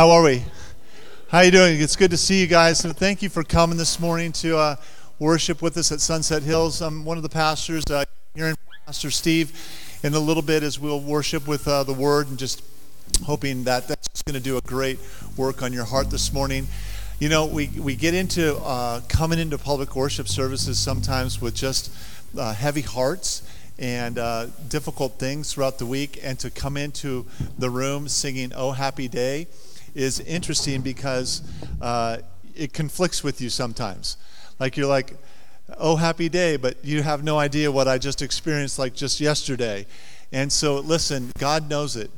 How are we? How you doing? It's good to see you guys. So thank you for coming this morning to uh, worship with us at Sunset Hills. I'm one of the pastors uh, here in Pastor Steve. In a little bit, as we'll worship with uh, the Word, and just hoping that that's going to do a great work on your heart this morning. You know, we, we get into uh, coming into public worship services sometimes with just uh, heavy hearts and uh, difficult things throughout the week, and to come into the room singing "Oh Happy Day" is interesting because uh, it conflicts with you sometimes. Like you're like, "Oh Happy Day," but you have no idea what I just experienced like just yesterday. And so, listen, God knows it.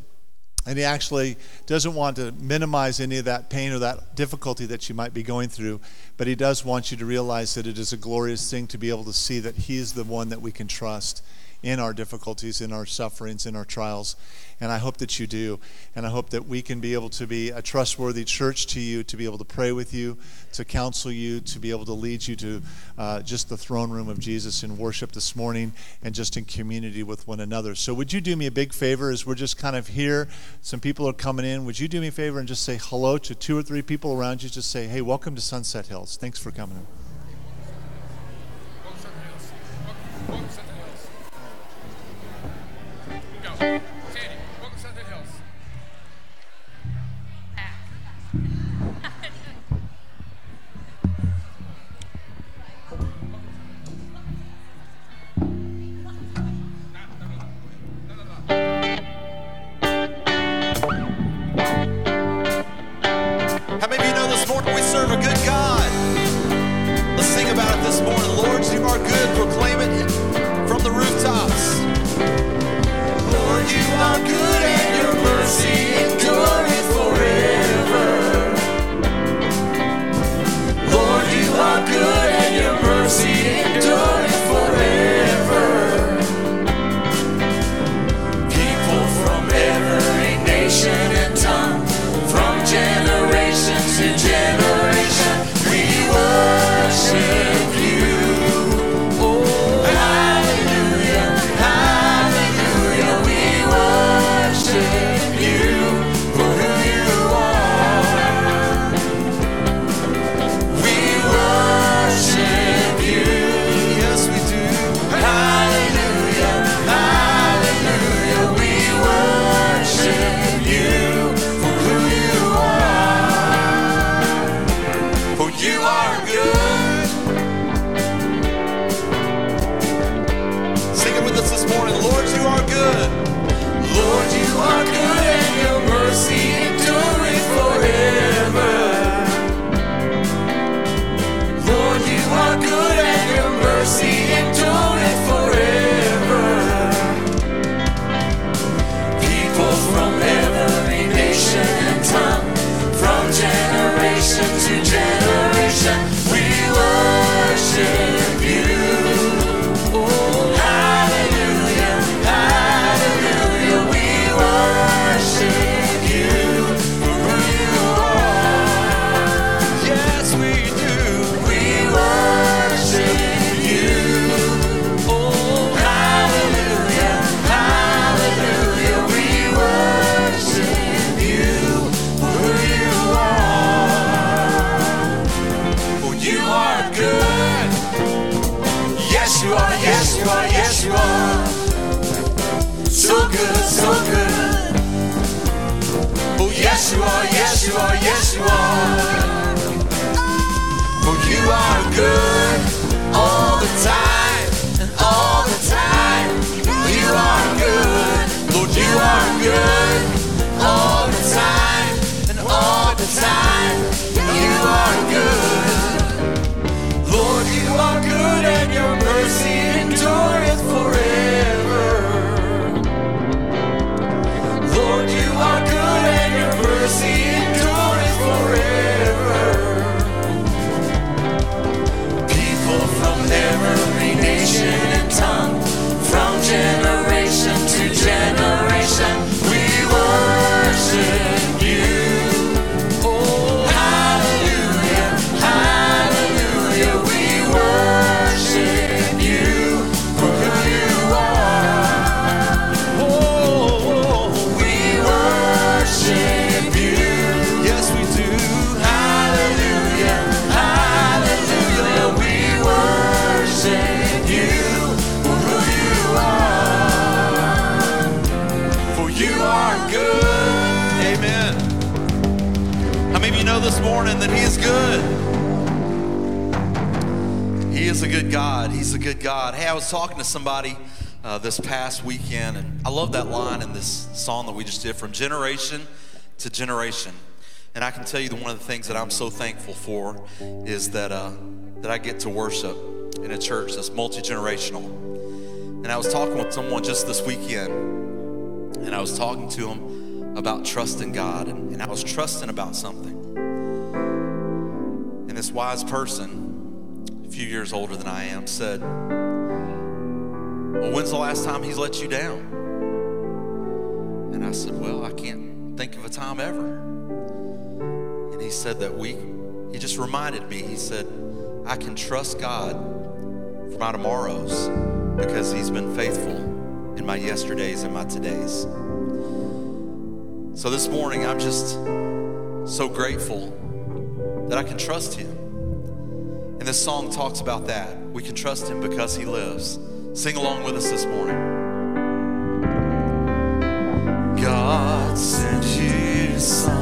And he actually doesn't want to minimize any of that pain or that difficulty that you might be going through, but he does want you to realize that it is a glorious thing to be able to see that he is the one that we can trust in our difficulties, in our sufferings, in our trials. And I hope that you do. And I hope that we can be able to be a trustworthy church to you, to be able to pray with you, to counsel you, to be able to lead you to uh, just the throne room of Jesus in worship this morning and just in community with one another. So, would you do me a big favor as we're just kind of here? Some people are coming in. Would you do me a favor and just say hello to two or three people around you? Just say, hey, welcome to Sunset Hills. Thanks for coming in. Of the things that I'm so thankful for is that uh, that I get to worship in a church that's multi generational. And I was talking with someone just this weekend, and I was talking to him about trusting God, and, and I was trusting about something. And this wise person, a few years older than I am, said, Well, when's the last time he's let you down? And I said, Well, I can't think of a time ever. He said that week, he just reminded me, he said, I can trust God for my tomorrows because he's been faithful in my yesterdays and my todays. So this morning, I'm just so grateful that I can trust him. And this song talks about that. We can trust him because he lives. Sing along with us this morning. God sent his son,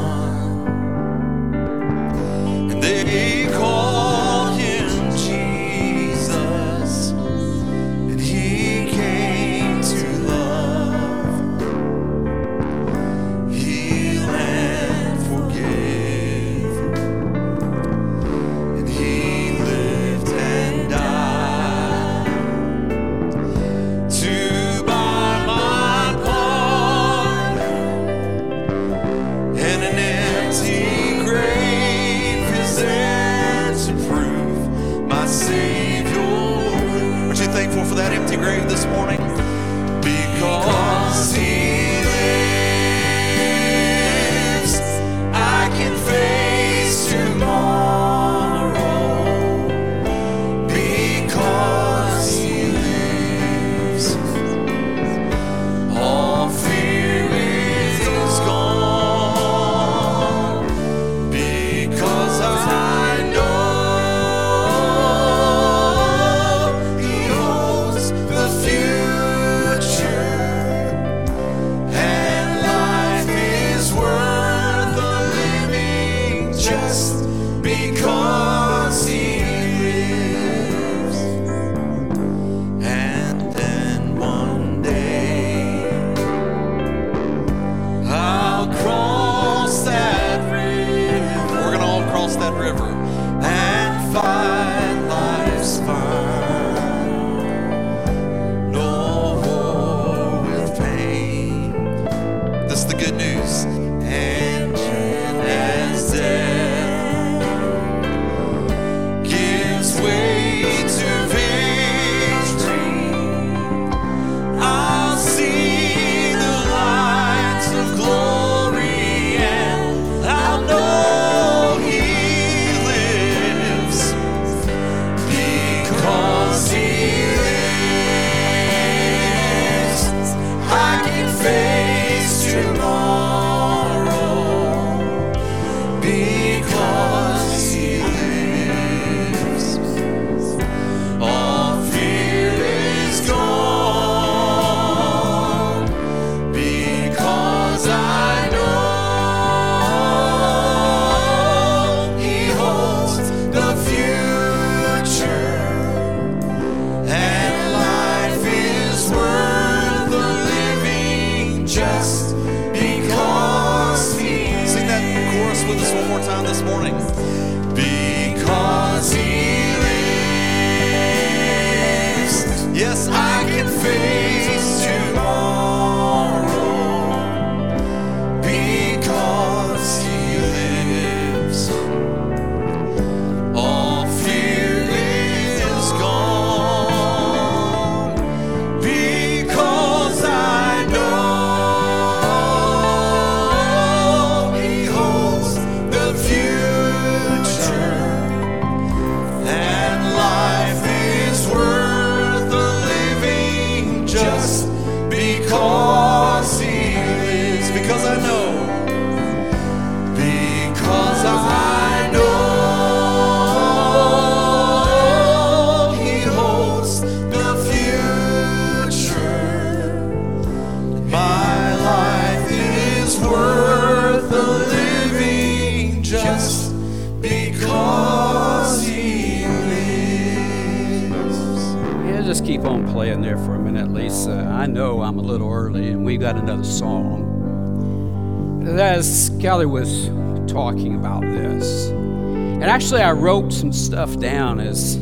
some stuff down as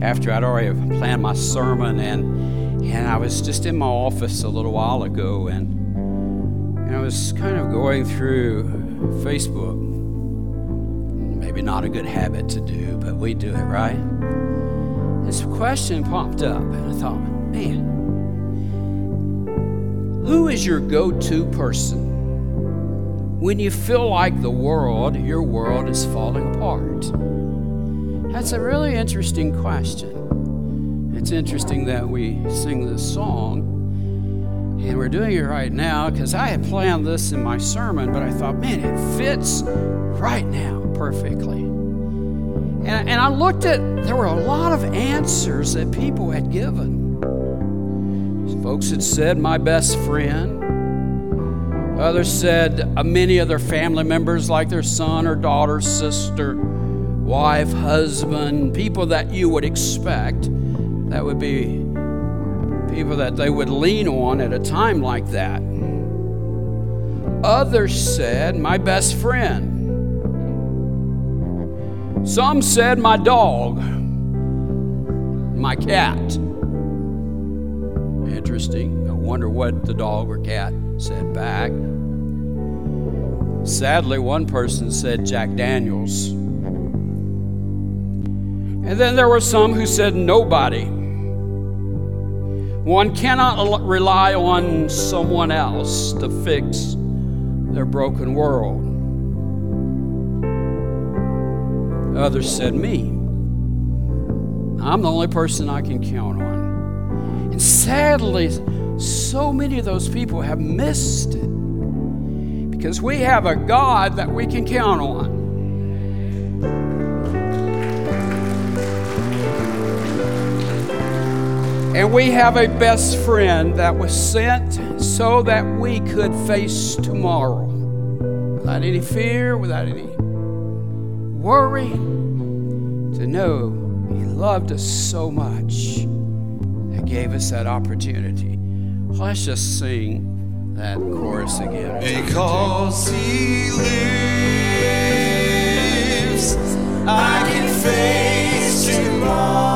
after I'd already planned my sermon, and and I was just in my office a little while ago, and, and I was kind of going through Facebook. Maybe not a good habit to do, but we do it, right? This question popped up, and I thought, man, who is your go to person when you feel like the world, your world, is falling apart? That's a really interesting question. It's interesting that we sing this song, and we're doing it right now because I had planned this in my sermon, but I thought, man, it fits right now perfectly. And, and I looked at, there were a lot of answers that people had given. Folks had said, my best friend. Others said, uh, many of their family members, like their son or daughter, sister, wife, husband, people that you would expect that would be people that they would lean on at a time like that. Others said, my best friend. Some said my dog, my cat. Interesting. I wonder what the dog or cat said back. Sadly, one person said Jack Daniels. And then there were some who said nobody. One cannot rely on someone else to fix their broken world. Others said, Me. I'm the only person I can count on. And sadly, so many of those people have missed it because we have a God that we can count on. And we have a best friend that was sent so that we could face tomorrow without any fear, without any worry, to know He loved us so much that gave us that opportunity. Let's just sing that chorus again. Because He lives, I can face tomorrow.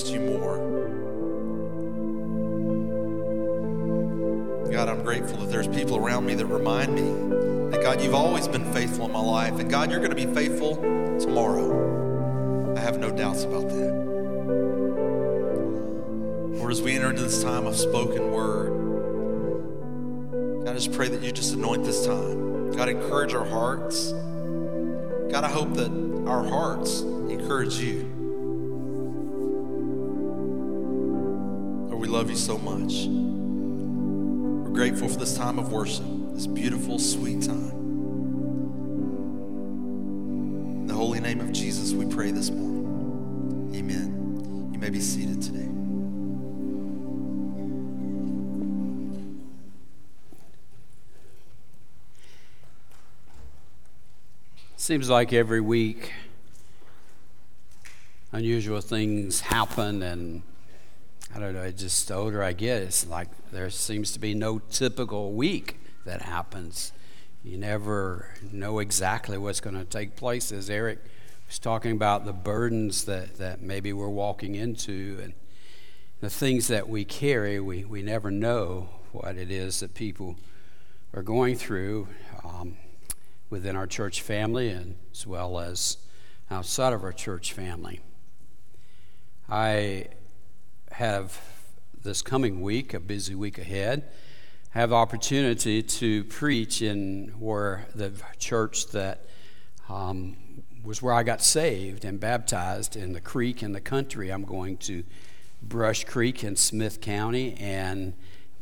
Trust you more. God, I'm grateful that there's people around me that remind me that, God, you've always been faithful in my life. And God, you're going to be faithful tomorrow. I have no doubts about that. Lord, as we enter into this time of spoken word, God, I just pray that you just anoint this time. God, encourage our hearts. God, I hope that our hearts encourage you. Of worship, this beautiful, sweet time. In the holy name of Jesus, we pray this morning. Amen. You may be seated today. Seems like every week unusual things happen, and I don't know, just the older I get, it's like there seems to be no typical week that happens. You never know exactly what's going to take place, as Eric was talking about the burdens that, that maybe we're walking into. And, the things that we carry, we, we never know what it is that people are going through um, within our church family and as well as outside of our church family. I have this coming week, a busy week ahead, have opportunity to preach in where the church that um, was where I got saved and baptized in the creek in the country. I'm going to Brush Creek in Smith County and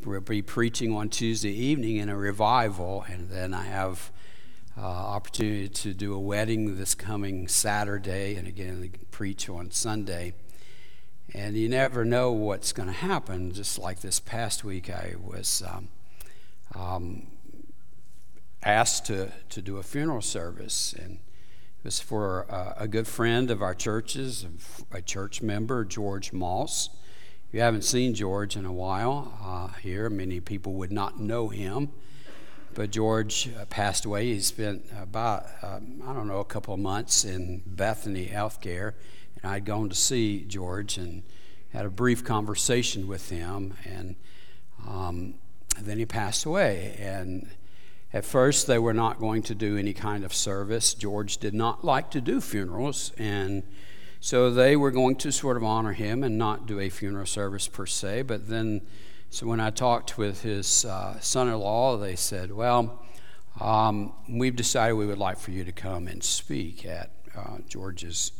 we'll be preaching on Tuesday evening in a revival, and then I have uh, opportunity to do a wedding this coming Saturday, and again preach on Sunday. And you never know what's going to happen. Just like this past week, I was um, um, asked to, to do a funeral service, and it was for a, a good friend of our churches, a church member, George Moss. If you haven't seen George in a while uh, here, many people would not know him. But George uh, passed away. He spent about, um, I don't know, a couple of months in Bethany Healthcare. And I'd gone to see George and had a brief conversation with him. And um, then he passed away. And at first, they were not going to do any kind of service. George did not like to do funerals. And so they were going to sort of honor him and not do a funeral service per se. But then, so when I talked with his uh, son in law, they said, Well, um, we've decided we would like for you to come and speak at uh, George's.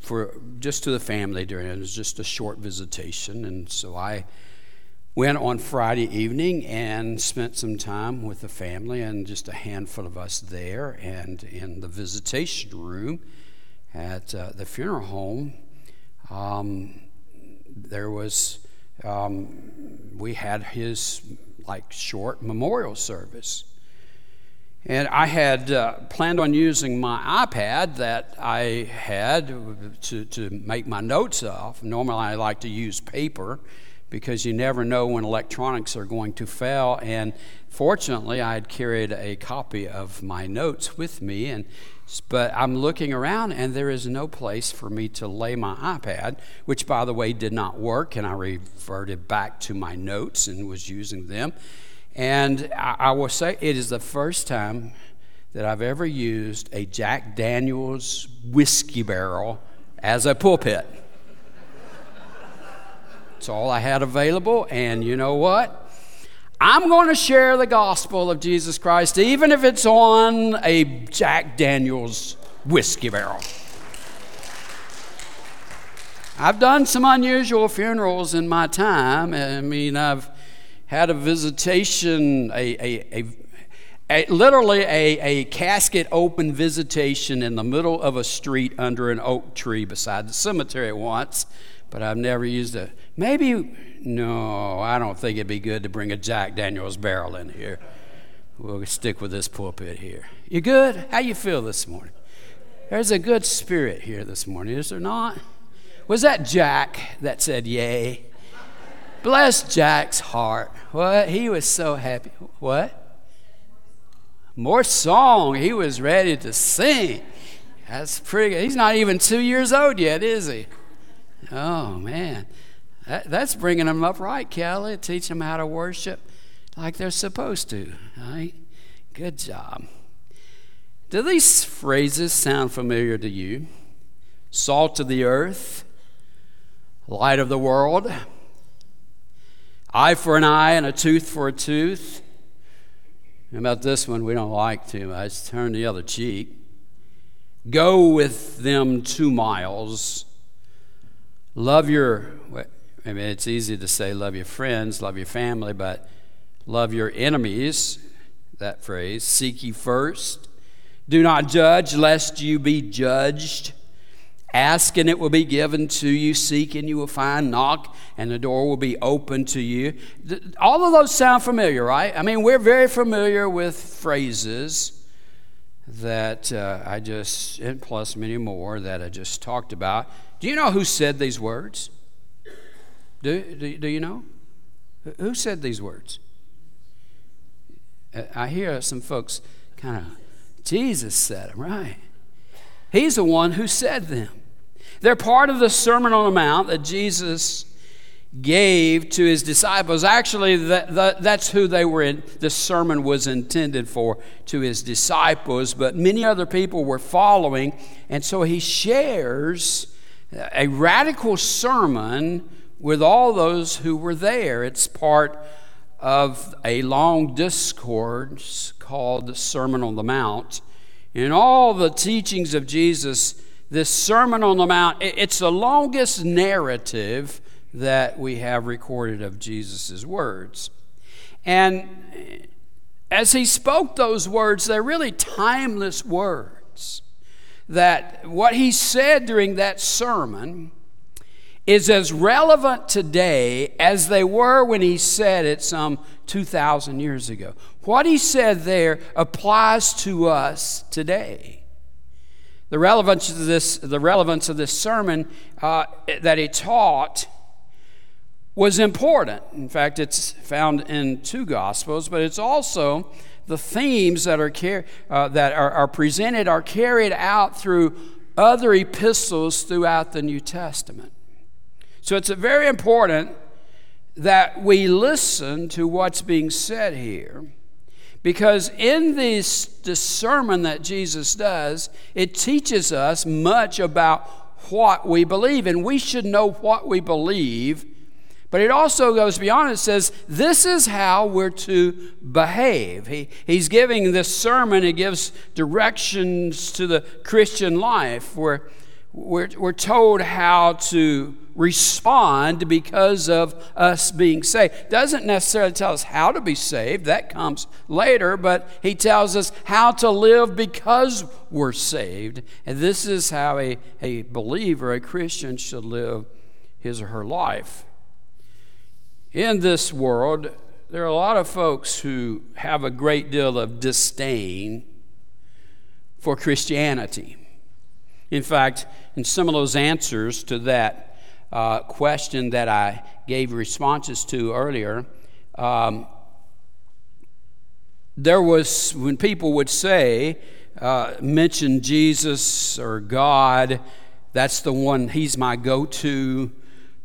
For just to the family during it. Was just a short visitation, and so I went on Friday evening and spent some time with the family and just a handful of us there. And in the visitation room at uh, the funeral home, um, there was, um, we had his like short memorial service. And I had uh, planned on using my iPad that I had to, to make my notes off. Normally, I like to use paper because you never know when electronics are going to fail. And fortunately, I had carried a copy of my notes with me, and but I'm looking around and there is no place for me to lay my iPad, which, by the way, did not work. And I reverted back to my notes and was using them. And I, I will say it is the first time that I've ever used a Jack Daniels whiskey barrel as a pulpit. It's all I had available. And you know what? I'm going to share the gospel of Jesus Christ, even if it's on a Jack Daniels whiskey barrel. I've done some unusual funerals in my time. I mean, I've had a visitation, a, a, a, a literally a, a casket open visitation in the middle of a street under an oak tree beside the cemetery once, but I've never used it. Maybe no, I don't think it'd be good to bring a Jack Daniels barrel in here. We'll stick with this pulpit here. You good? How you feel this morning? There's a good spirit here this morning, is there not? Was that Jack that said yay? Bless Jack's heart. What? He was so happy. What? More song. He was ready to sing. That's pretty good. He's not even two years old yet, is he? Oh, man. That, that's bringing them up right, Kelly. Teach them how to worship like they're supposed to. Right? Good job. Do these phrases sound familiar to you? Salt of the earth, light of the world, eye for an eye and a tooth for a tooth. About this one we don't like too much? Turn the other cheek. Go with them two miles. Love your I mean, it's easy to say love your friends, love your family, but love your enemies, that phrase. Seek ye first. Do not judge, lest you be judged. Ask and it will be given to you. Seek and you will find. Knock and the door will be open to you. All of those sound familiar, right? I mean, we're very familiar with phrases that uh, I just, and plus many more that I just talked about. Do you know who said these words? Do, do, do you know? Who said these words? I hear some folks kind of, Jesus said them, right? He's the one who said them. They're part of the Sermon on the Mount that Jesus gave to his disciples. Actually, that, that's who they were in, the sermon was intended for, to his disciples, but many other people were following. And so he shares a radical sermon with all those who were there. It's part of a long discourse called the Sermon on the Mount. In all the teachings of Jesus, this Sermon on the Mount, it's the longest narrative that we have recorded of Jesus' words. And as he spoke those words, they're really timeless words. That what he said during that sermon is as relevant today as they were when he said it some 2,000 years ago. What he said there applies to us today. The relevance of this, the relevance of this sermon uh, that he taught was important. In fact, it's found in two Gospels, but it's also the themes that are, car- uh, that are, are presented are carried out through other epistles throughout the New Testament. So it's very important that we listen to what's being said here. Because in this, sermon that Jesus does, it teaches us much about what we believe. And we should know what we believe but it also goes beyond. It says, this is how we're to behave. He, he's giving this sermon, he gives directions to the Christian life. We're, we're, we're told how to respond because of us being saved. Doesn't necessarily tell us how to be saved, that comes later, but he tells us how to live because we're saved. And this is how a, a believer, a Christian, should live his or her life. In this world, there are a lot of folks who have a great deal of disdain for Christianity. In fact, in some of those answers to that uh, question that I gave responses to earlier, um, there was, when people would say, uh, mention Jesus or God, that's the one, he's my go to,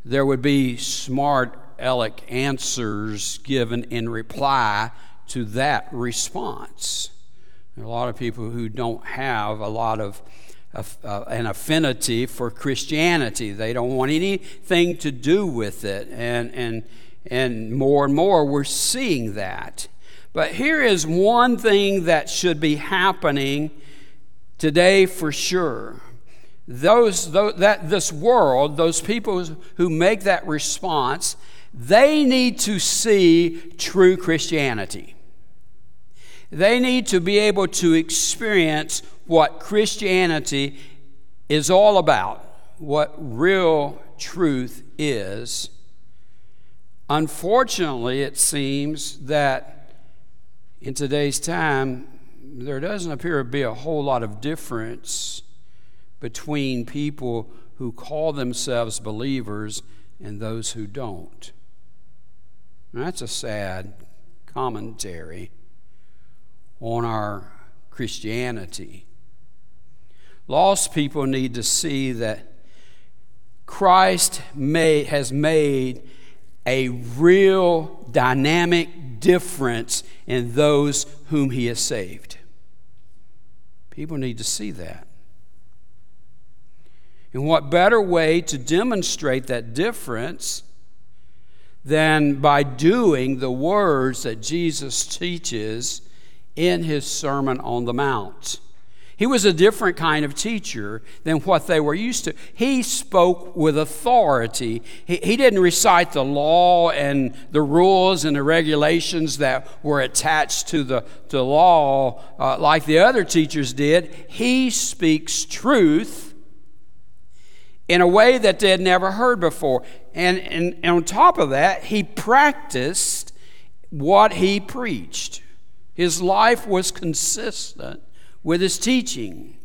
there would be smart aleck answers given in reply to that response. There are a lot of people who don't have a lot of uh, an affinity for Christianity. They don't want anything to do with it. And, and, and more and more we're seeing that. But here is one thing that should be happening today for sure those, those, that this world, those people who make that response, they need to see true Christianity. They need to be able to experience what Christianity is all about, what real truth is. Unfortunately, it seems that in today's time, there doesn't appear to be a whole lot of difference between people who call themselves believers and those who don't. that's a sad commentary on our Christianity. Lost people need to see that Christ made, has made a real dynamic difference in those whom he has saved. People need to see that. And what better way to demonstrate that difference than by doing the words that Jesus teaches in his Sermon on the Mount? He was a different kind of teacher than what they were used to. He spoke with authority. He, he didn't recite the law and the rules and the regulations that were attached to the, to law uh, like the other teachers did. He speaks truth in a way that they had never heard before. And, and, and on top of that, he practiced what he preached. His life was consistent with his teaching.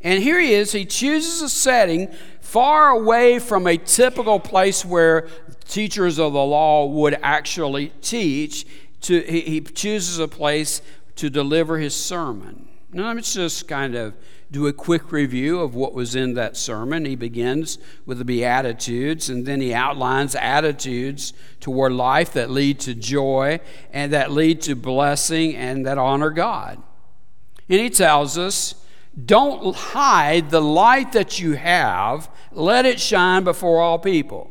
And here he is, he chooses a setting far away from a typical place where teachers of the law would actually teach. To, he, he chooses a place to deliver his sermon. Now, let's just kind of do a quick review of what was in that sermon. He begins with the Beatitudes, and then he outlines attitudes toward life that lead to joy and that lead to blessing and that honor God. And he tells us don't hide the light that you have, let it shine before all people.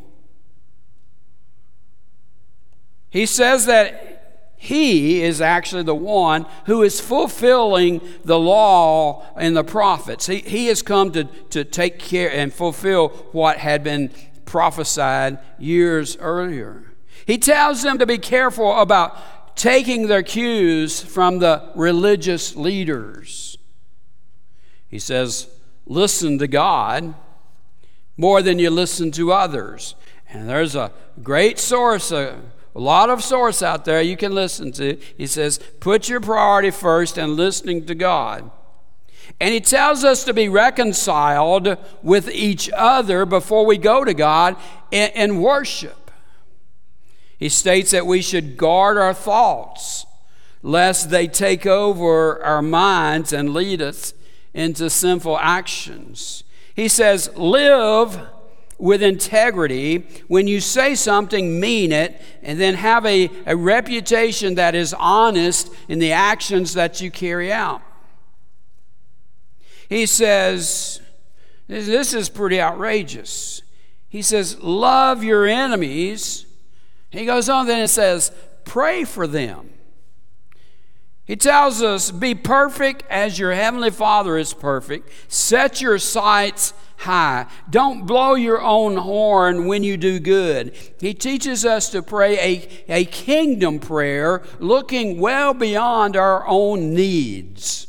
He says that he is actually the one who is fulfilling the law and the prophets. He, he has come to, to take care and fulfill what had been prophesied years earlier. He tells them to be careful about taking their cues from the religious leaders. He says, listen to God more than you listen to others. And there's a great source of a lot of source out there you can listen to. He says, put your priority first and listening to God. And he tells us to be reconciled with each other before we go to God in, in worship. He states that we should guard our thoughts lest they take over our minds and lead us into sinful actions. He says, live with integrity. When you say something, mean it, and then have a, a reputation that is honest in the actions that you carry out. He says, this is pretty outrageous. He says, Love your enemies. He goes on then and says, Pray for them. He tells us, Be perfect as your heavenly Father is perfect. Set your sights high. Don't blow your own horn when you do good. He teaches us to pray a, a kingdom prayer, looking well beyond our own needs.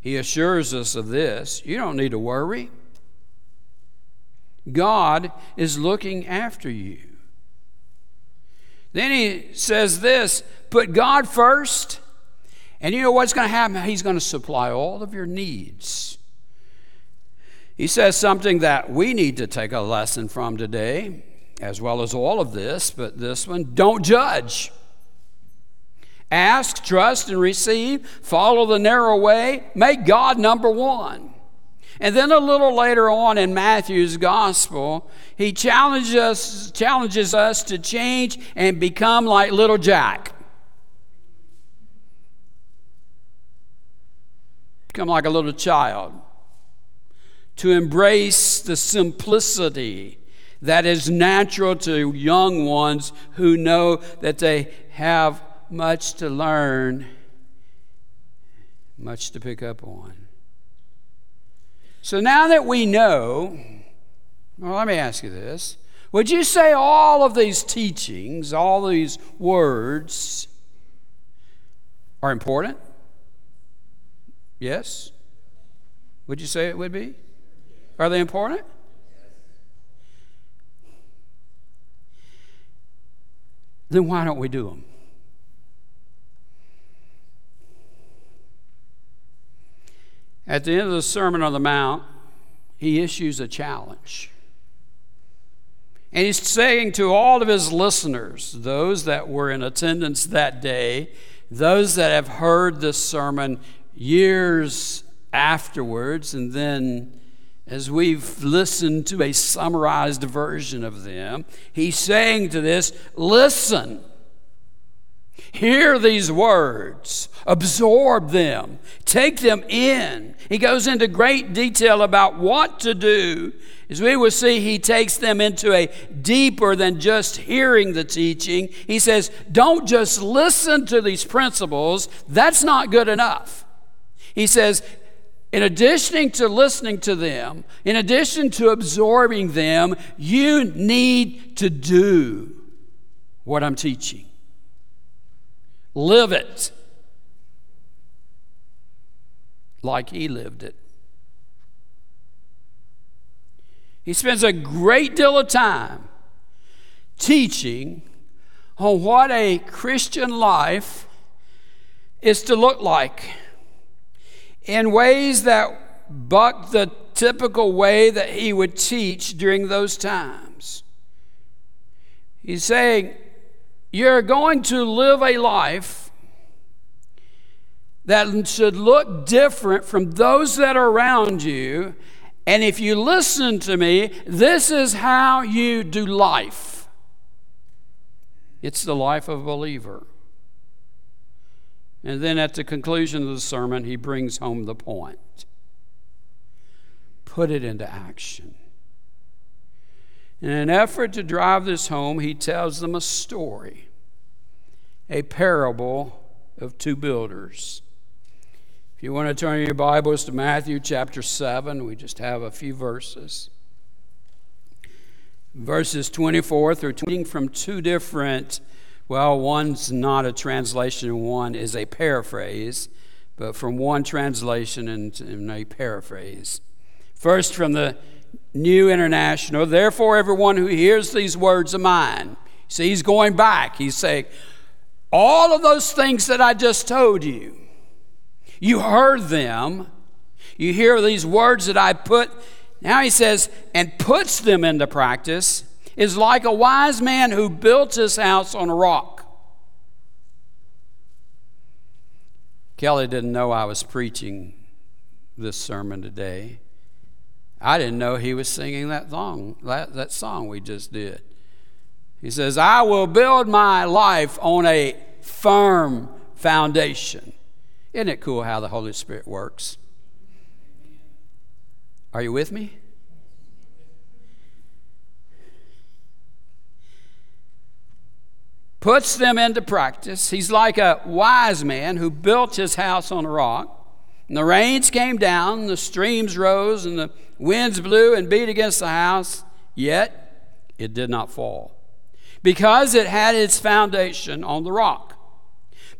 He assures us of this you don't need to worry. God is looking after you. Then he says this put God first, and you know what's going to happen? He's going to supply all of your needs. He says something that we need to take a lesson from today, as well as all of this, but this one don't judge. Ask, trust, and receive. Follow the narrow way. Make God number one. And then a little later on in Matthew's gospel, he challenges us, challenges us to change and become like little Jack. Become like a little child to embrace the simplicity that is natural to young ones who know that they have much to learn, much to pick up on. So now that we know, well, let me ask you this. Would you say all of these teachings, all these words, are important? Yes? Would you say it would be? Are they important? Then why don't we do them? At the end of the Sermon on the Mount, he issues a challenge. And he's saying to all of his listeners, those that were in attendance that day, those that have heard this sermon years afterwards, and then as we've listened to a summarized version of them, he's saying to this listen, hear these words, absorb them, take them in. He goes into great detail about what to do. As we will see, he takes them into a deeper than just hearing the teaching. He says, don't just listen to these principles, that's not good enough. He says, in addition to listening to them, in addition to absorbing them, you need to do what I'm teaching. Live it like he lived it. He spends a great deal of time teaching on what a Christian life is to look like in ways that buck the typical way that he would teach during those times. He's saying, You're going to live a life that should look different from those that are around you. And if you listen to me, this is how you do life. It's the life of a believer. And then at the conclusion of the sermon, he brings home the point put it into action. In an effort to drive this home, he tells them a story, a parable of two builders. If you want to turn your Bibles to Matthew chapter 7, we just have a few verses. Verses 24 through 20 from two different well, one's not a translation, one is a paraphrase, but from one translation and, and a paraphrase. First, from the New International, therefore, everyone who hears these words of mine, see, he's going back. He's saying, all of those things that I just told you, you heard them. You hear these words that I put, now he says, and puts them into practice is like a wise man who built his house on a rock. Kelly didn't know I was preaching this sermon today. I didn't know he was singing that song, that, that song we just did. He says, I will build my life on a firm foundation. Isn't it cool how the Holy Spirit works? Are you with me? puts them into practice. He's like a wise man who built his house on a rock. And the rains came down, the streams rose, and the winds blew and beat against the house, yet it did not fall, because it had its foundation on the rock.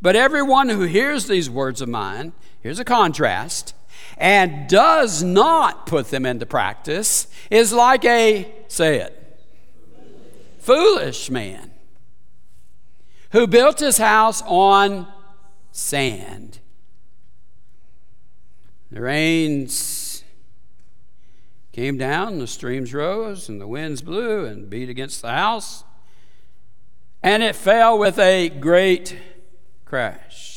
But everyone who hears these words of mine, here's a contrast, and does not put them into practice is like a, say it, foolish man who built his house on sand. The rains came down, the streams rose, and the winds blew and beat against the house, and it fell with a great crash.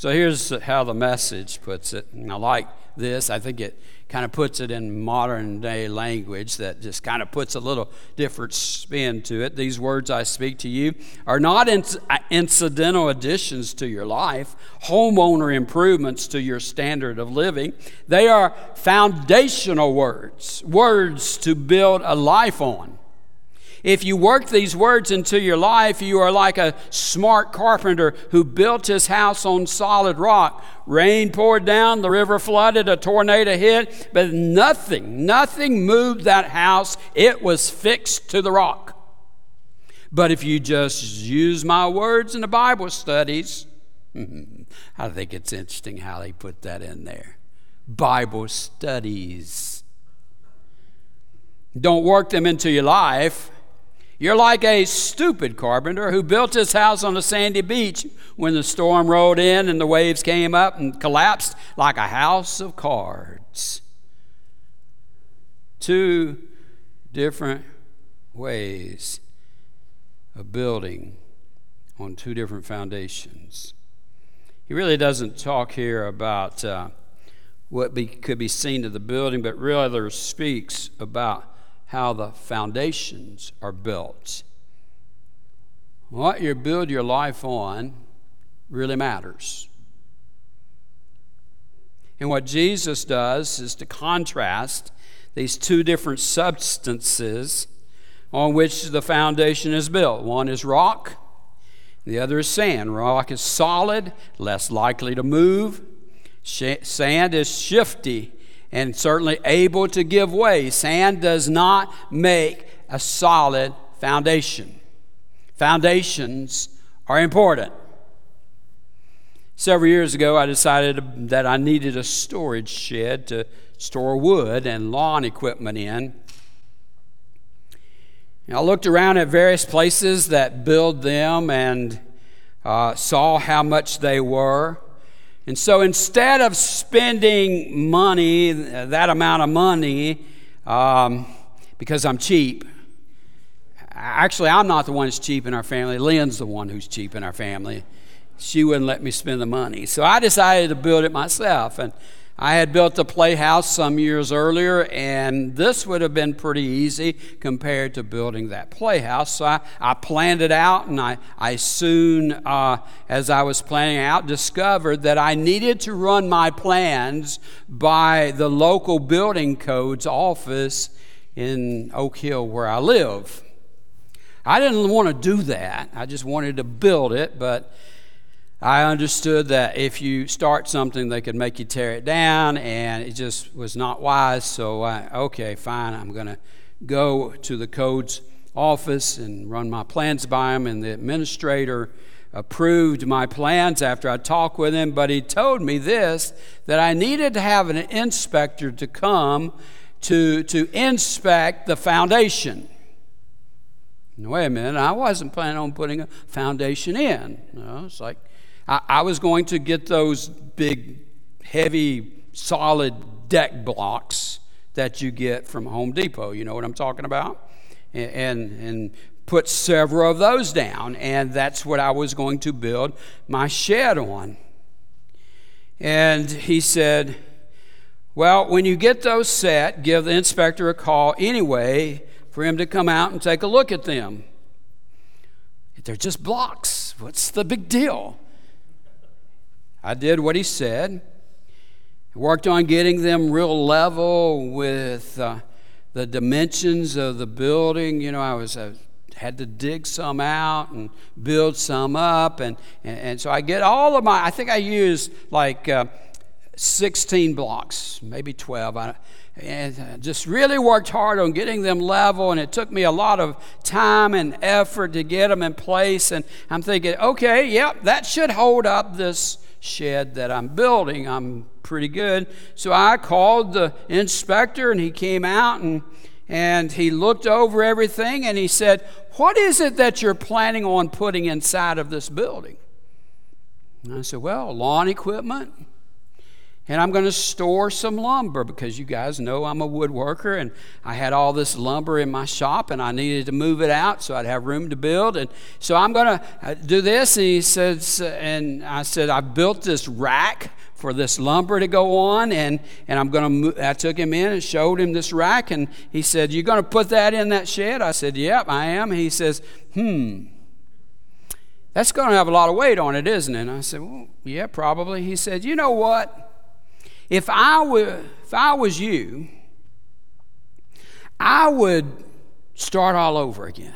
So here's how the message puts it. And I like this. I think it kind of puts it in modern day language that just kind of puts a little different spin to it. These words I speak to you are not uh, incidental additions to your life, homeowner improvements to your standard of living. They are foundational words, words to build a life on. If you work these words into your life, you are like a smart carpenter who built his house on solid rock. Rain poured down, the river flooded, a tornado hit, but nothing, nothing moved that house. It was fixed to the rock. But if you just use my words in the Bible studies, I think it's interesting how they put that in there. Bible studies. Don't work them into your life you're like a stupid carpenter who built his house on a sandy beach when the storm rolled in and the waves came up and collapsed like a house of cards. Two different ways of building on two different foundations. He really doesn't talk here about uh, what be, could be seen to the building, but rather speaks about how the foundations are built. What you build your life on really matters. And what Jesus does is to contrast these two different substances on which the foundation is built. One is rock, the other is sand. Rock is solid, less likely to move. Sand is shifty and certainly able to give way. Sand does not make a solid foundation. Foundations are important. Several years ago, I decided that I needed a storage shed to store wood and lawn equipment in. I looked around at various places that build them and uh, saw how much they were. And so instead of spending money, that amount of money, um, because I'm cheap, actually, I'm not the one who's cheap in our family. Lynn's the one who's cheap in our family. she wouldn't let me spend the money. So I decided to build it myself. And I had built a playhouse some years earlier, and this would have been pretty easy compared to building that playhouse. So I, I planned it out, and I, I soon, uh, as I was planning out, discovered that I needed to run my plans by the local building codes office in Oak Hill where I live. I didn't want to do that, I just wanted to build it, but I understood that if you start something, they could make you tear it down, and it just was not wise. So, I, okay, fine, I'm going to go to the codes office and run my plans by him. And the administrator approved my plans after I talked with him, but he told me this that I needed to have an inspector to come to, to inspect the foundation. Wait a minute, I wasn't planning on putting a foundation in. It's like I, I was going to get those big, heavy, solid deck blocks that you get from Home Depot. You know what I'm talking about? And, and, and put several of those down, and that's what I was going to build my shed on. And he said, Well, when you get those set, give the inspector a call anyway for him to come out and take a look at them. They're just blocks. What's the big deal? I did what he said. Worked on getting them real level with uh, the dimensions of the building. You know, I was had to dig some out and build some up, and, and, and, so I get all of my. I think I used like uh, 16 blocks, maybe 12. I, and just really worked hard on getting them level, and it took me a lot of time and effort to get them in place. And I'm thinking, okay, yep, that should hold up this shed that I'm building. I'm pretty good. So I called the inspector and he came out and and he looked over everything and he said, "What is it that you're planning on putting inside of this building?" And I said, "Well, lawn equipment, and I'm going to store some lumber because you guys know I'm a woodworker and I had all this lumber in my shop and I needed to move it out so I'd have room to build. And so I'm going to uh, do this. And he says, and I said, I built this rack for this lumber to go on and, and I'm going to I took him in and showed him this rack and he said, "You're going to put that in that shed?" I said, "Yep, I am." And he says, "Hmm. That's going to have a lot of weight on it, isn't it?" And I said, "Well, yeah, probably." He said, "You know what? If I, were, if I was you, I would start all over again.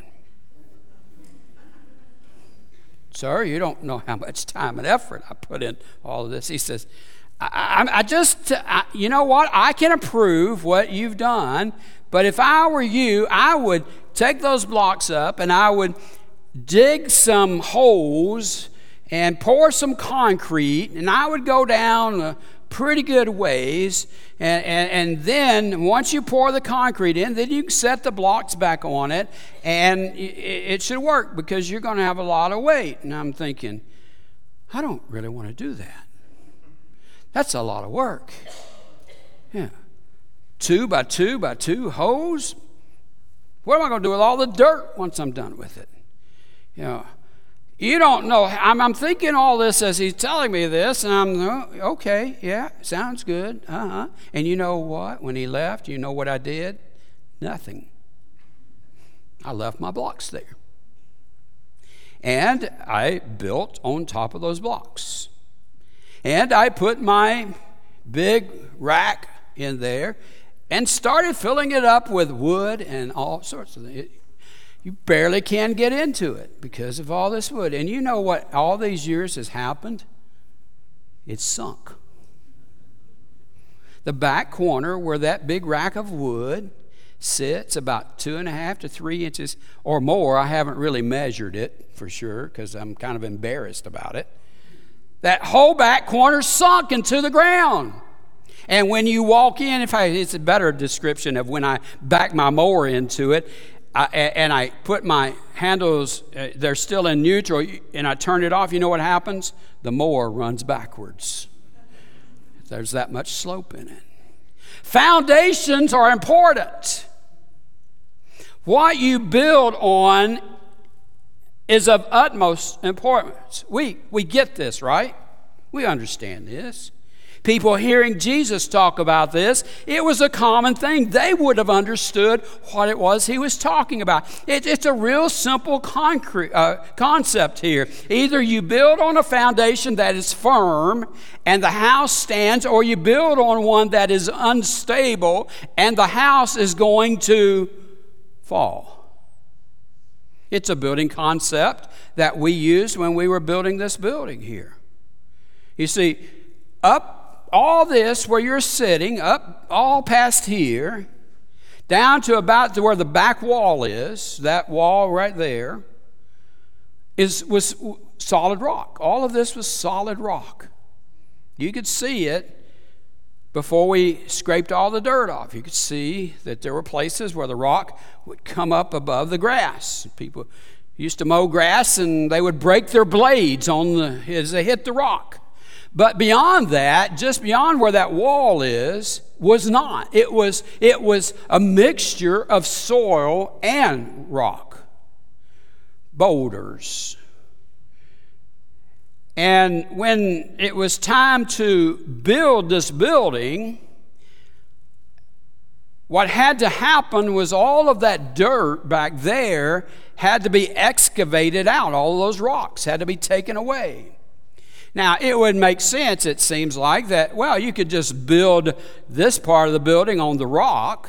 Sir, you don't know how much time and effort I put in all of this. He says, I, I, I just, I, you know what? I can approve what you've done, but if I were you, I would take those blocks up and I would dig some holes and pour some concrete, and I would go down uh, pretty good ways. And, and, and, then once you pour the concrete in, then you can set the blocks back on it, and it, should work because you're going to have a lot of weight. And I'm thinking, I don't really want to do that. That's a lot of work. Yeah. Two by two by two hose. What am I going to do with all the dirt once I'm done with it? You know, you don't know. I'm, I'm, thinking all this as he's telling me this, and I'm, oh, okay, yeah, sounds good. Uh huh. And you know what? When he left, you know what I did? Nothing. I left my blocks there. And I built on top of those blocks. And I put my big rack in there and started filling it up with wood and all sorts of things you barely can get into it because of all this wood. And you know what all these years has happened? It's sunk. The back corner where that big rack of wood sits about two and a half to three inches or more. I haven't really measured it for sure because I'm kind of embarrassed about it. That whole back corner sunk into the ground. And when you walk in, if I, it's a better description of when I back my mower into it, I, and I put my handles, uh, they're still in neutral, and I turn it off, you know what happens? The mower runs backwards. There's that much slope in it. Foundations are important. What you build on is of utmost importance. We, we get this, right? We understand this. People hearing Jesus talk about this, it was a common thing. They would have understood what it was he was talking about. It, it's a real simple concrete, uh, concept here. Either you build on a foundation that is firm and the house stands, or you build on one that is unstable and the house is going to fall. It's a building concept that we used when we were building this building here. You see, up all this where you're sitting, up all past here, down to about to where the back wall is, that wall right there, is, was solid rock. All of this was solid rock. You could see it before we scraped all the dirt off. You could see that there were places where the rock would come up above the grass. People used to mow grass and they would break their blades on the, as they hit the rock. But beyond that, just beyond where that wall is, was not. It was, it was a mixture of soil and rock, boulders. And when it was time to build this building, what had to happen was all of that dirt back there had to be excavated out. All those rocks had to be taken away. Now, it would make sense, it seems like, that, well, you could just build this part of the building on the rock,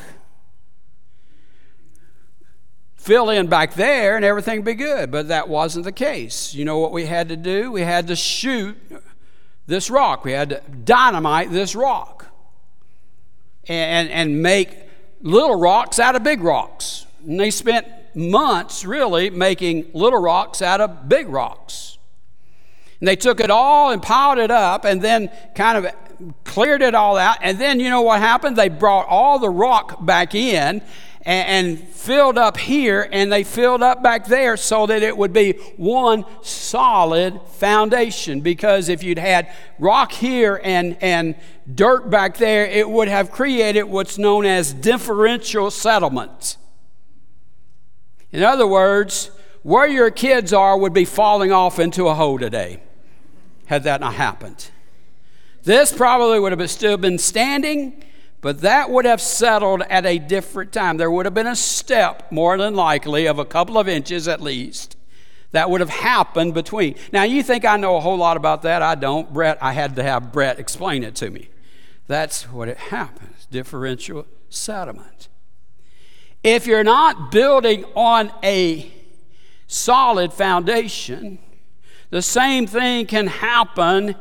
fill in back there, and everything be good. But that wasn't the case. You know what we had to do? We had to shoot this rock, we had to dynamite this rock and, and make little rocks out of big rocks. And they spent months really making little rocks out of big rocks. And they took it all and piled it up and then kind of cleared it all out. And then you know what happened? They brought all the rock back in and, and, filled up here and they filled up back there so that it would be one solid foundation. Because if you'd had rock here and, and dirt back there, it would have created what's known as differential settlements. In other words, where your kids are would be falling off into a hole today had that not happened. This probably would have still been standing, but that would have settled at a different time. There would have been a step, more than likely, of a couple of inches at least, that would have happened between. Now, you think I know a whole lot about that? I don't. Brett, I had to have Brett explain it to me. That's what it happens differential settlement. If you're not building on a solid foundation, the same thing can happen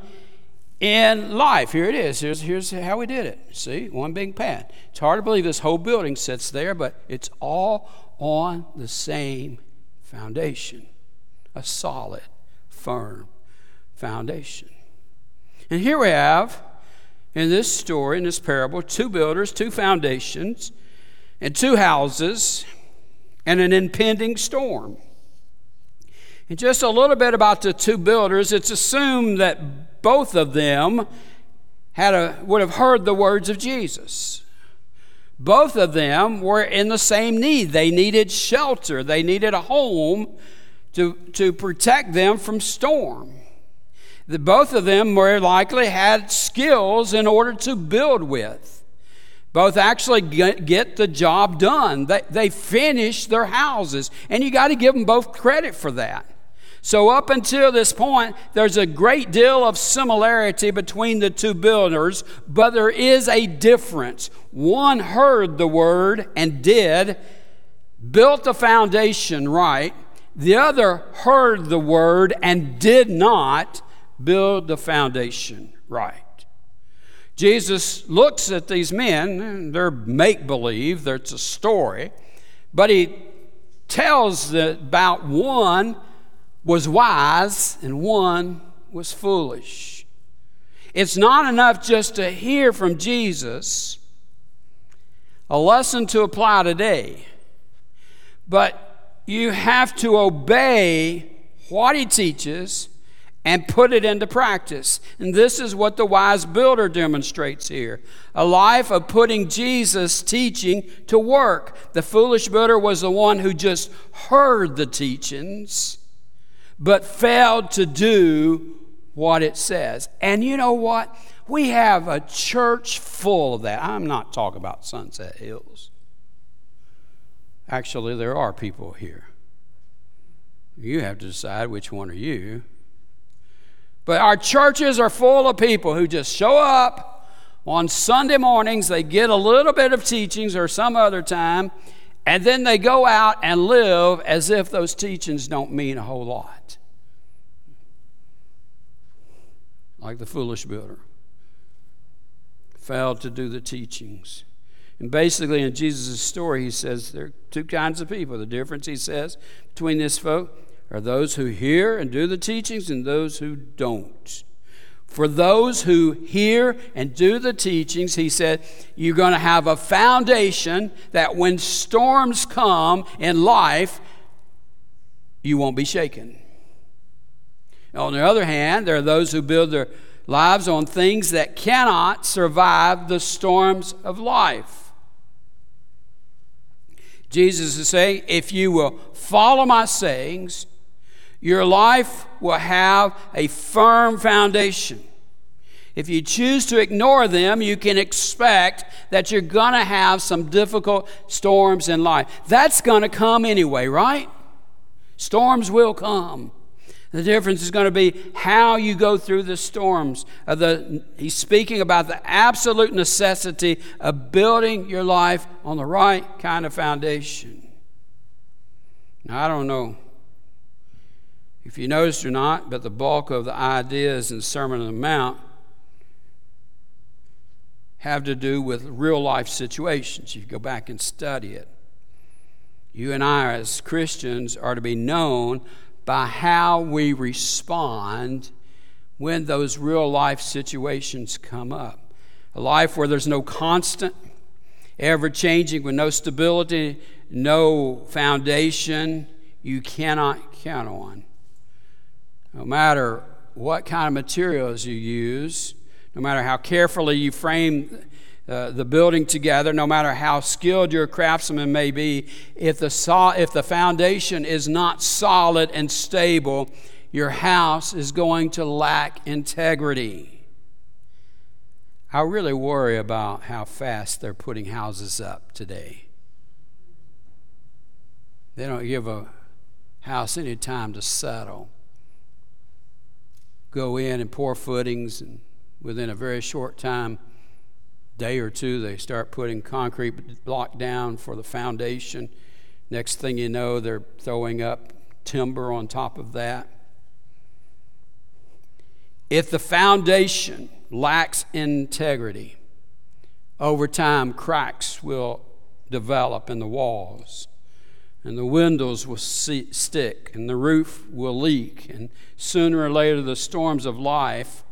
in life. Here it is. Here's, here's how we did it. See, one big pad. It's hard to believe this whole building sits there, but it's all on the same foundation a solid, firm foundation. And here we have, in this story, in this parable, two builders, two foundations, and two houses, and an impending storm. And just a little bit about the two builders, it's assumed that both of them had a, would have heard the words of Jesus. Both of them were in the same need. They needed shelter, they needed a home to, to protect them from storm. The, both of them more likely had skills in order to build with. Both actually get, get the job done. They, they finished their houses, and you got to give them both credit for that. So, up until this point, there's a great deal of similarity between the two builders, but there is a difference. One heard the word and did, built the foundation right. The other heard the word and did not build the foundation right. Jesus looks at these men, they're make believe, it's a story, but he tells about one was wise and one was foolish. It's not enough just to hear from Jesus, a lesson to apply today, but you have to obey what he teaches and put it into practice. And this is what the wise builder demonstrates here a life of putting Jesus' teaching to work. The foolish builder was the one who just heard the teachings but failed to do what it says. And you know what? We have a church full of that. I'm not talking about Sunset Hills. Actually, there are people here. You have to decide which one are you. But our churches are full of people who just show up on Sunday mornings, they get a little bit of teachings or some other time, and then they go out and live as if those teachings don't mean a whole lot. Like the foolish builder. Failed to do the teachings. And basically, in Jesus' story, he says there are two kinds of people. The difference, he says, between this folk are those who hear and do the teachings and those who don't. For those who hear and do the teachings, he said, you're going to have a foundation that when storms come in life, you won't be shaken. On the other hand, there are those who build their lives on things that cannot survive the storms of life. Jesus is saying, if you will follow my sayings, your life will have a firm foundation. If you choose to ignore them, you can expect that you're going to have some difficult storms in life. That's going to come anyway, right? Storms will come. The difference is going to be how you go through the storms. Uh, the, he's speaking about the absolute necessity of building your life on the right kind of foundation. Now, I don't know if you noticed or not, but the bulk of the ideas in the Sermon on the Mount have to do with real life situations. You go back and study it. You and I, as Christians, are to be known by how we respond when those real life situations come up. A life where there's no constant, ever changing, with no stability, no foundation, you cannot count on no matter what kind of materials you use, no matter how carefully you frame uh, the building together, no matter how skilled your craftsman may be, if the, so- if the foundation is not solid and stable, your house is going to lack integrity. I really worry about how fast they're putting houses up today. They don't give a house any time to settle go in and pour footings, and within a very short time, day or two, they start putting concrete block down for the foundation. Next thing you know, they're throwing up timber on top of that. If the foundation lacks integrity, over time, cracks will develop in the walls and the windows will see, stick, and the roof will leak, and sooner or later the storms of life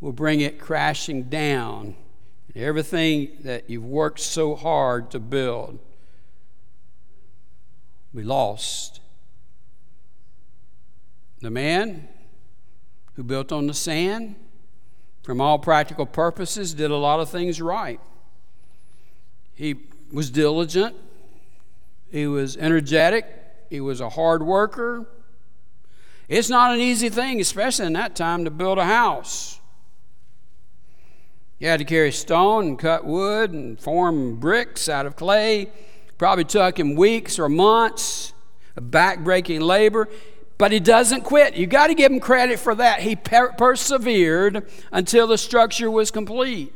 will bring it crashing down. And everything that you've worked so hard to build will be lost. The man who built on the sand, from all practical purposes, did a lot of things right. He was diligent, he was energetic. He was a hard worker. It's not an easy thing, especially in that time, to build a house. You had to carry stone and cut wood and form bricks out of clay. Probably took him weeks or months of backbreaking labor, but he doesn't quit. You got to give him credit for that. He per- persevered until the structure was complete.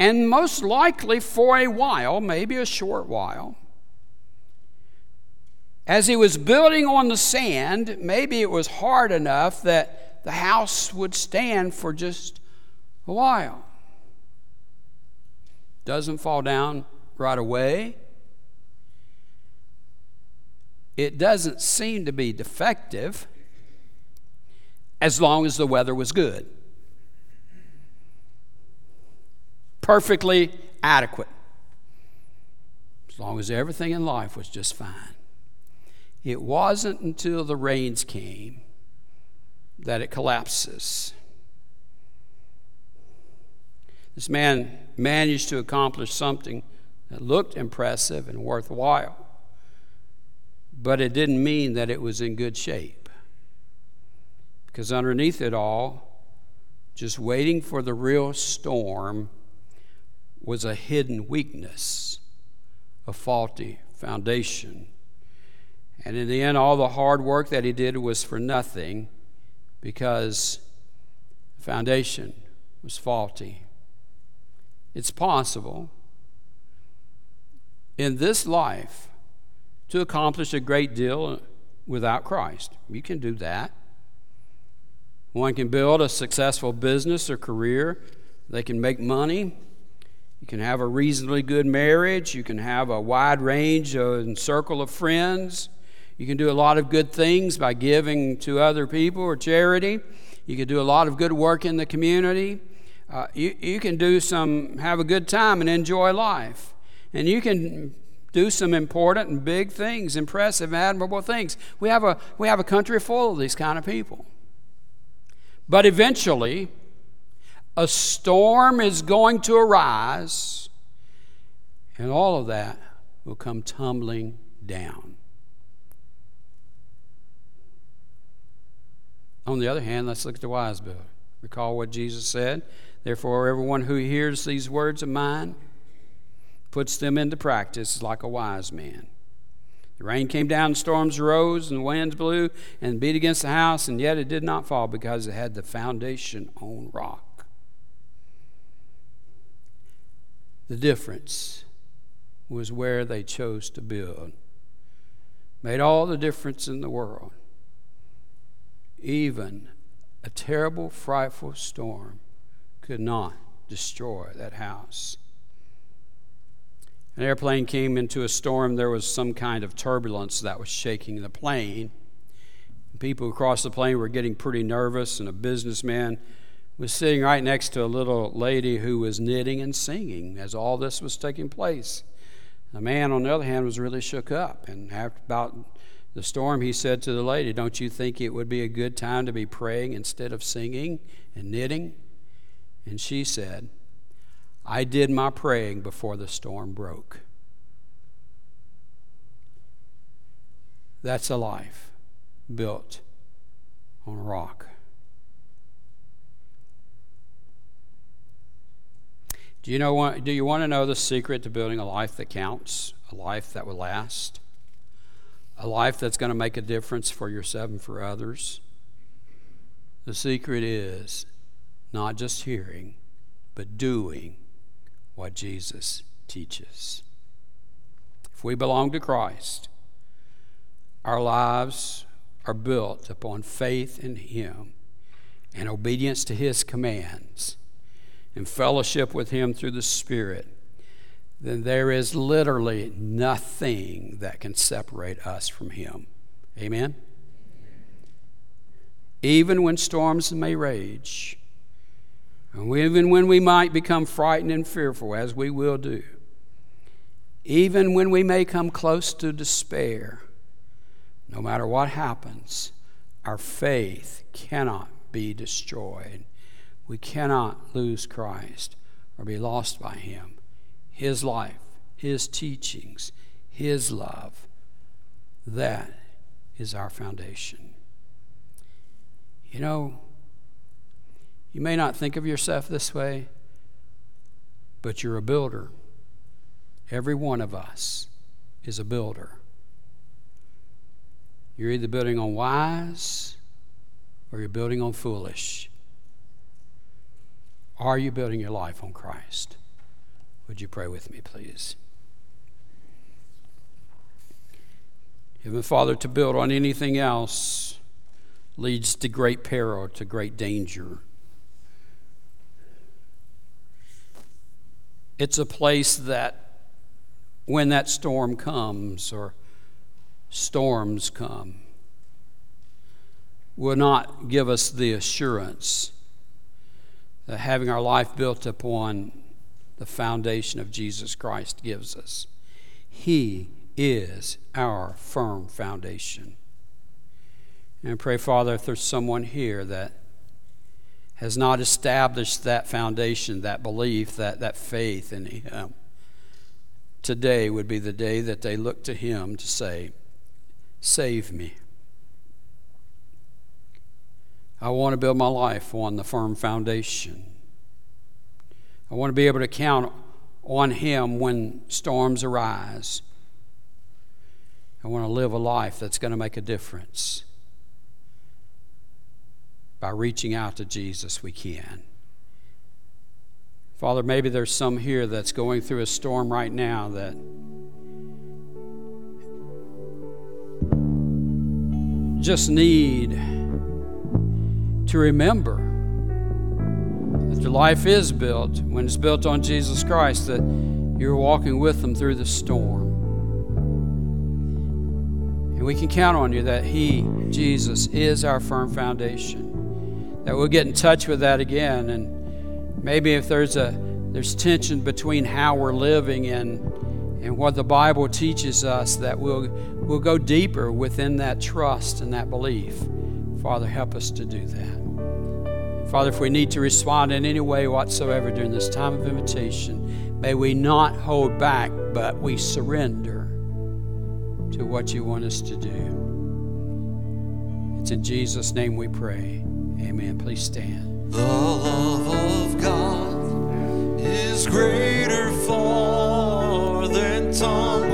And most likely for a while, maybe a short while. As he was building on the sand, maybe it was hard enough that the house would stand for just a while. Doesn't fall down right away. It doesn't seem to be defective as long as the weather was good. Perfectly adequate. As long as everything in life was just fine. It wasn't until the rains came that it collapses. This man managed to accomplish something that looked impressive and worthwhile. but it didn't mean that it was in good shape. Because underneath it all, just waiting for the real storm, was a hidden weakness, a faulty foundation. And in the end, all the hard work that he did was for nothing because the foundation was faulty. It's possible in this life to accomplish a great deal without Christ. You can do that. One can build a successful business or career, they can make money. You can have a reasonably good marriage. You can have a wide range and circle of friends. You can do a lot of good things by giving to other people or charity. You can do a lot of good work in the community. Uh, you, you can do some, have a good time and enjoy life. And you can do some important and big things, impressive, admirable things. We have a, we have a country full of these kind of people. But eventually, a storm is going to arise, and all of that will come tumbling down. On the other hand, let's look at the wise builder. Recall what Jesus said. Therefore, everyone who hears these words of mine, puts them into practice like a wise man. The rain came down, storms arose, and the winds blew and beat against the house, and yet it did not fall because it had the foundation on rock. The difference was where they chose to build. Made all the difference in the world. Even a terrible, frightful storm could not destroy that house. An airplane came into a storm. There was some kind of turbulence that was shaking the plane. People across the plane were getting pretty nervous, and a businessman was sitting right next to a little lady who was knitting and singing as all this was taking place. The man, on the other hand, was really shook up. And after about the storm, he said to the lady, Don't you think it would be a good time to be praying instead of singing and knitting? And she said, I did my praying before the storm broke. That's a life built on a rock. Do you know do you want to know the secret to building a life that counts, a life that will last? A life that's going to make a difference for yourself and for others? The secret is not just hearing, but doing what Jesus teaches. If we belong to Christ, our lives are built upon faith in Him and obedience to His commands and fellowship with Him through the Spirit, then there is literally nothing that can separate us from Him. Amen? Even when storms may rage, and even when we might become frightened and fearful, as we will do, even when we may come close to despair, no matter what happens, our faith cannot be destroyed. We cannot lose Christ or be lost by Him. His life, His teachings, His love, that is our foundation. You know, you may not think of yourself this way, but you're a builder. Every one of us is a builder. You're either building on wise or you're building on foolish. Are you building your life on Christ? Would you pray with me, please? Heavenly Father, to build on anything else leads to great peril, to great danger. It's a place that when that storm comes or storms come, will not give us the assurance that having our life built upon the foundation of Jesus Christ gives us. He is our firm foundation. And I pray, Father, if there's someone here that has not established that foundation, that belief, that, that faith in Him, today would be the day that they look to Him to say, Save me. I want to build my life on the firm foundation. I want to be able to count on Him when storms arise. I want to live a life that's going to make a difference. By reaching out to Jesus, we can. Father, maybe there's some here that's going through a storm right now that just need to remember that your life is built, when it's built on Jesus Christ, that you're walking with them through the storm. And we can count on you that He, Jesus, is our firm foundation. That we'll get in touch with that again. And maybe if there's a there's tension between how we're living and and what the Bible teaches us, that we'll we'll go deeper within that trust and that belief. Father, help us to do that. Father, if we need to respond in any way whatsoever during this time of invitation, may we not hold back, but we surrender to what you want us to do. It's in Jesus' name we pray. Amen. Please stand. The love of God is greater far than tongue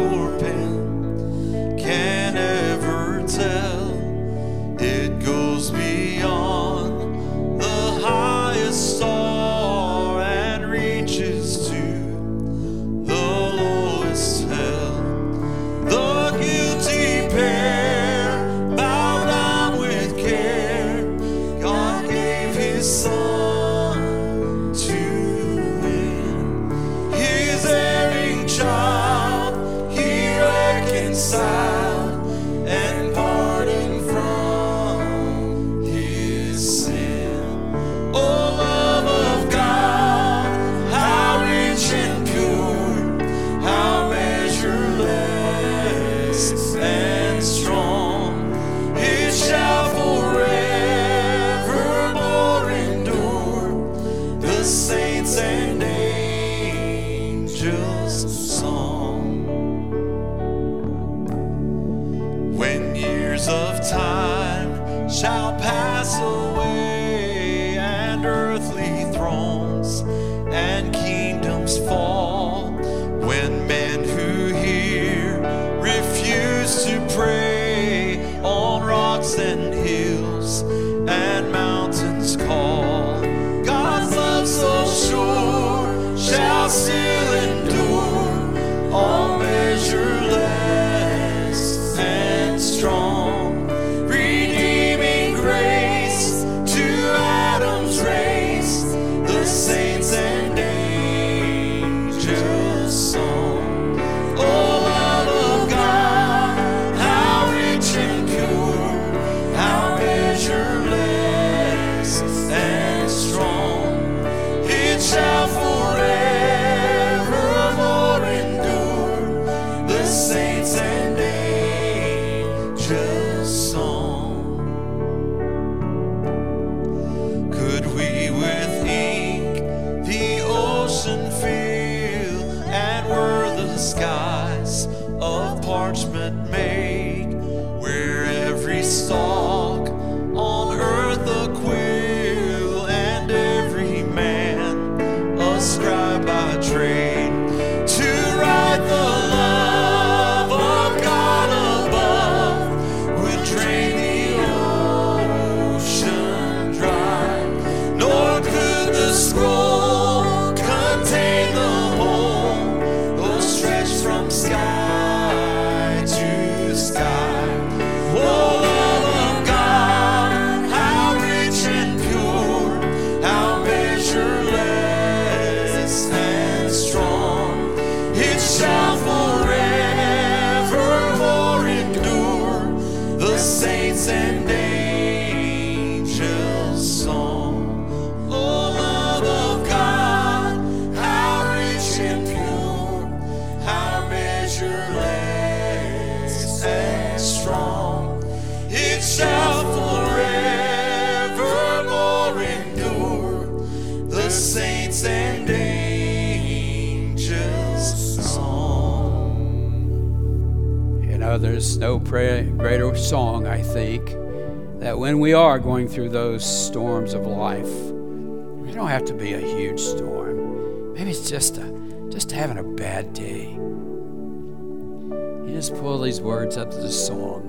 when we are going through those storms of life, it don't have to be a huge storm. Maybe it's just a just having a bad day. You just pull these words up to the song.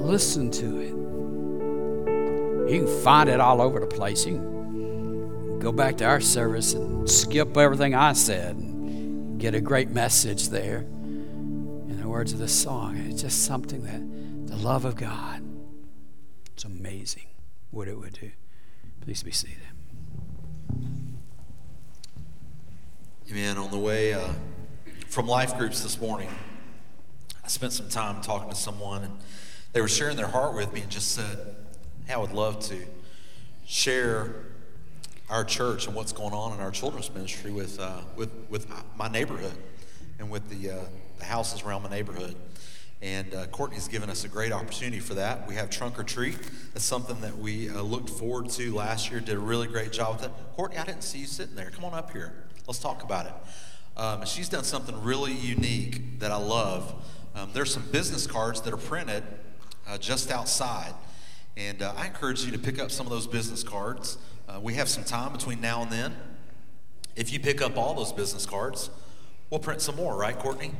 Listen to it. You can find it all over the place. You can go back to our service and skip everything I said and get a great message there in the words of the song. It's just something that the love of God, it's amazing what it would do. Please be seated. Amen. On the way uh, from life groups this morning, I spent some time talking to someone, and they were sharing their heart with me and just said, Hey, I would love to share our church and what's going on in our children's ministry with, uh, with, with my neighborhood and with the, uh, the houses around my neighborhood. And uh, Courtney's given us a great opportunity for that. We have Trunk or Treat. That's something that we uh, looked forward to last year. Did a really great job with that. Courtney, I didn't see you sitting there. Come on up here. Let's talk about it. Um, she's done something really unique that I love. Um, there's some business cards that are printed uh, just outside. And uh, I encourage you to pick up some of those business cards. Uh, we have some time between now and then. If you pick up all those business cards, we'll print some more, right, Courtney?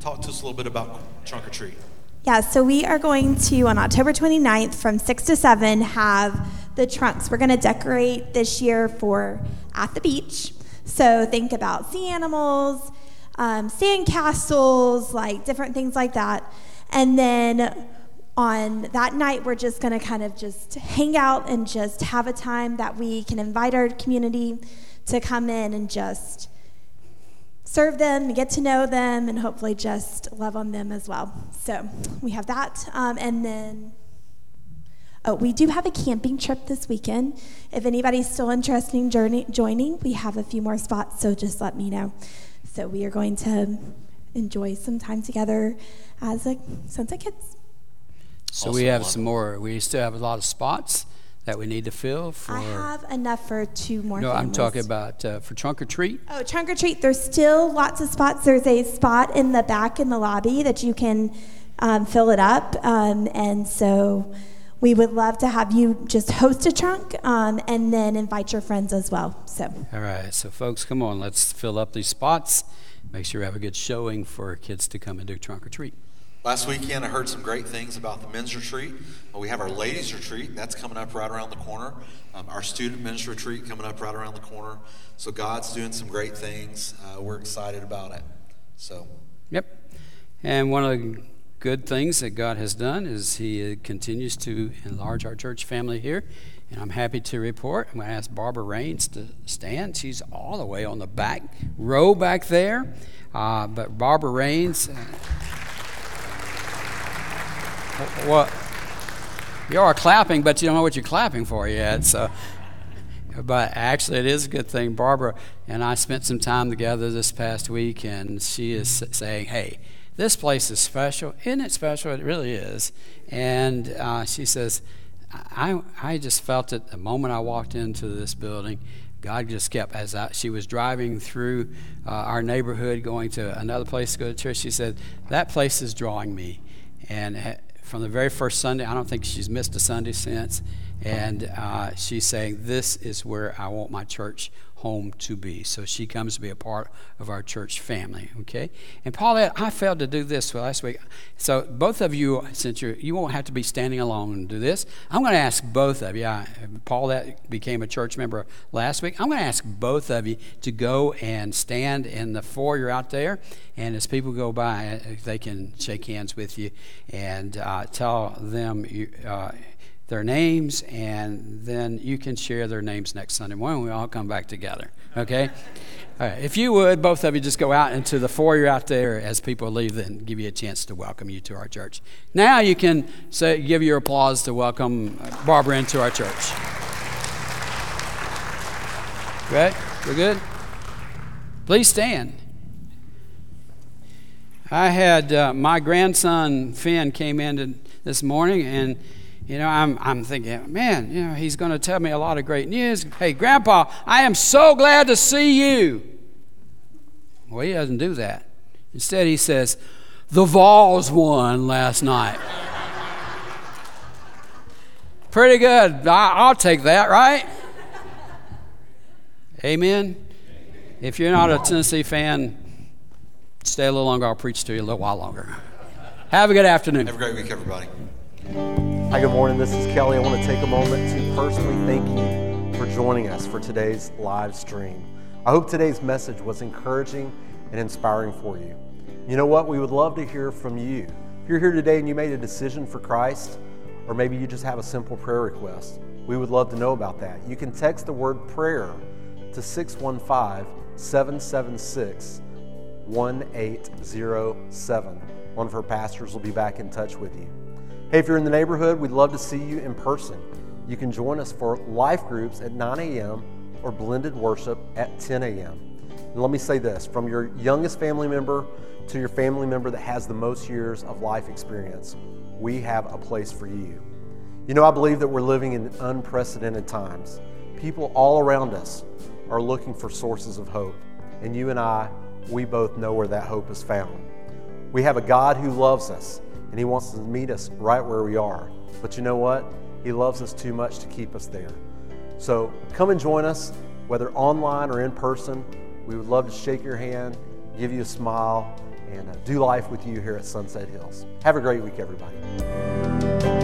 Talk to us a little bit about Trunk or Treat. Yeah, so we are going to, on October 29th from 6 to 7, have the trunks. We're going to decorate this year for at the beach. So think about sea animals, um, sand castles, like different things like that. And then on that night, we're just going to kind of just hang out and just have a time that we can invite our community to come in and just serve them, get to know them, and hopefully just love on them as well. So we have that. Um, and then, oh, we do have a camping trip this weekend. If anybody's still interested in journey, joining, we have a few more spots, so just let me know. So we are going to enjoy some time together as a Sunset Kids. So we have some more. We still have a lot of spots that we need to fill for. I have enough for two more. no, I'm talking about uh, for trunk or treat. Oh, trunk or treat. There's still lots of spots. There's a spot in the back in the lobby that you can um, fill it up. Um, and so we would love to have you just host a trunk um, and then invite your friends as well. So All right, so folks, come on, let's fill up these spots. Make sure we have a good showing for kids to come and do trunk or treat. Last weekend, I heard some great things about the men's retreat. We have our ladies' retreat. That's coming up right around the corner. Um, our student men's retreat coming up right around the corner. So God's doing some great things. Uh, we're excited about it. So, Yep. And one of the good things that God has done is He uh, continues to enlarge our church family here. And I'm happy to report. I'm going to ask Barbara Rains to stand. She's all the way on the back row back there. Uh, but Barbara Rains. Uh, what? You are clapping, but you don't know what you're clapping for yet. So, but actually, it is a good thing. Barbara and I spent some time together this past week, and she is saying, "Hey, this place is special. Isn't it special? It really is." And uh, she says, I, "I just felt it the moment I walked into this building." God just kept as I, she was driving through uh, our neighborhood, going to another place to go to church. She said, "That place is drawing me," and ha- from the very first Sunday, I don't think she's missed a Sunday since. And uh, she's saying, This is where I want my church home to be. So she comes to be a part of our church family, okay? And Paulette, I failed to do this last week. So both of you, since you're, you won't have to be standing alone and do this, I'm going to ask both of you. I, Paulette became a church member last week. I'm going to ask both of you to go and stand in the foyer out there. And as people go by, they can shake hands with you and uh, tell them you, uh, their names, and then you can share their names next Sunday morning. We all come back together, okay? All right, if you would, both of you just go out into the foyer out there as people leave, and give you a chance to welcome you to our church. Now you can say, give your applause to welcome Barbara into our church. Right? We're good? Please stand. I had uh, my grandson Finn came in this morning, and you know, I'm, I'm thinking, man, you know, he's going to tell me a lot of great news. Hey, Grandpa, I am so glad to see you. Well, he doesn't do that. Instead, he says, The Vols won last night. Pretty good. I, will take that, right? Amen. If you're not a Tennessee fan, stay a little longer. I'll preach to you a little while longer. Have a good afternoon. Have a great week, everybody. Hi, good morning. This is Kelly. I want to take a moment to personally thank you for joining us for today's live stream. I hope today's message was encouraging and inspiring for you. You know what? We would love to hear from you. If you're here today and you made a decision for Christ, or maybe you just have a simple prayer request, we would love to know about that. You can text the word prayer to 615 776 1807. One of her pastors will be back in touch with you. Hey, if you're in the neighborhood, we'd love to see you in person. You can join us for life groups at 9 a.m. or blended worship at 10 a.m. And let me say this from your youngest family member to your family member that has the most years of life experience, we have a place for you. You know, I believe that we're living in unprecedented times. People all around us are looking for sources of hope. And you and I, we both know where that hope is found. We have a God who loves us, and He wants to meet us right where we are. But you know what? He loves us too much to keep us there. So come and join us, whether online or in person. We would love to shake your hand, give you a smile, and uh, do life with you here at Sunset Hills. Have a great week, everybody.